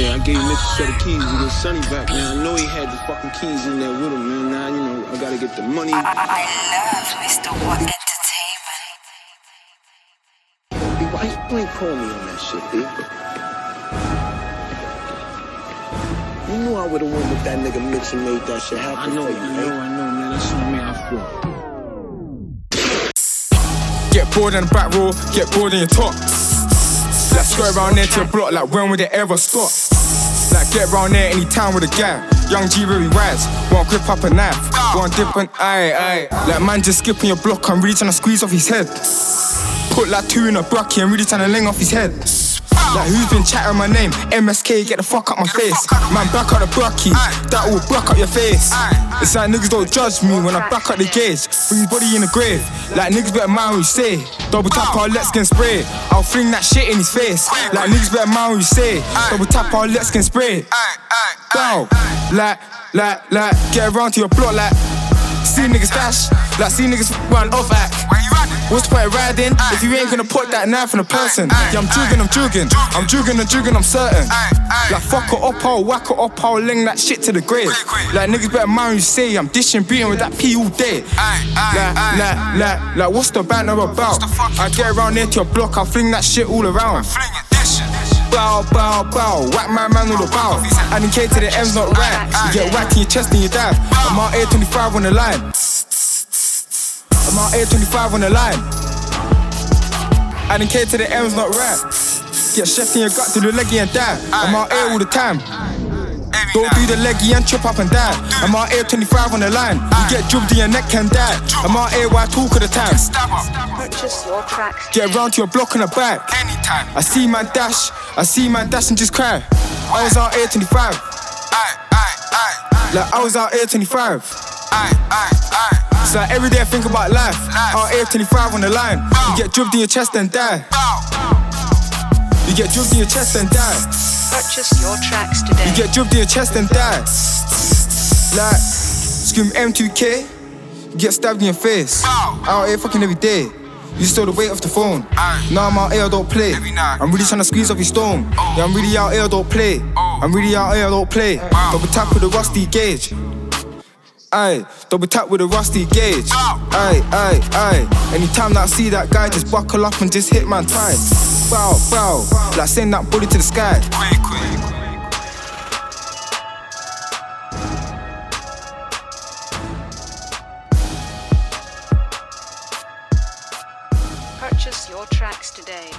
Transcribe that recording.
Yeah, I gave Mr. Set the keys to get Sonny back, man. I know he had the fucking keys in there with him, man. Now, you know, I gotta get the money. I, I love Mr. W.O.T Entertainment. B, why you ain't call me on that shit, B? You knew I would've won with that nigga Mitch and made that shit happen I know, you, I know, right? I know, man. That's on me. I fought. Get bored in the back row, get bored in your top. Let's go around there to your block like when would it ever stop? Like get round there anytime with a gang. Young G really wise, won't grip up a knife, won't dip an eye, eye. Like man just skipping your block, I'm really trying to squeeze off his head. Put like two in a bucky, I'm really trying to ling off his head. Like who's been chatting my name? MSK, get the fuck out my face. Man, back up the bucky, that will back up your face. It's like niggas don't judge me when I back up the gauge. Put your body in the grave. Like niggas better mind what you say. Double tap our let's get spray. I'll fling that shit in his face. Like niggas better mind what you say. Double tap our let's get spray. Bow. Like, like, like, get around to your block like. See niggas dash, like see niggas run off act. What's the point riding if you ain't gonna put that knife on a person? Yeah, I'm jugging, I'm jugging, I'm jugging, I'm jugging, I'm certain. Like fuck it up, I'll whack it up, I'll ling that shit to the grave. Like niggas better mind you say, I'm dishing, beating with that P all day. Like, like, like, like, what's the banter about? I get around there to your block, I'll fling that shit all around. Bow, bow, bow, whack my man with a bow. And in K to the M's not right. You get whacked in your chest and you die. I'm out A25 on the line. I'm out A25 on the line. And in K to the M's not right. Get chef in your gut to the leggy and die. I'm out A all the time. Don't do the leggy and chop up and die. I'm out A25 on the line. You get jubbed in your neck and die. I'm out A why talk of the time. Purchase your tracks Get round to your block on the back. I see man dash, I see man dash and just cry. I was out here 25. Like I was out here 25. So like, every day I think about life. Out here 25 on the line. You get jubbed in your chest and die. You get jubbed in your chest and die. Purchase your tracks today. You get jubbed in your chest and die. Like scream M2K, you get stabbed in your face. Out here fucking every day. You still the weight off the phone. Now I'm out here, I don't play. I'm really trying to squeeze off your stone. Yeah, I'm really out here, I don't play. I'm really out here, I don't play. Double tap with a rusty gauge. Aye, double tap with a rusty gauge. Aye, aye, aye. Anytime that I see that guy, just buckle up and just hit man tight. Bow, bow, like send that bullet to the sky. Purchase your tracks today.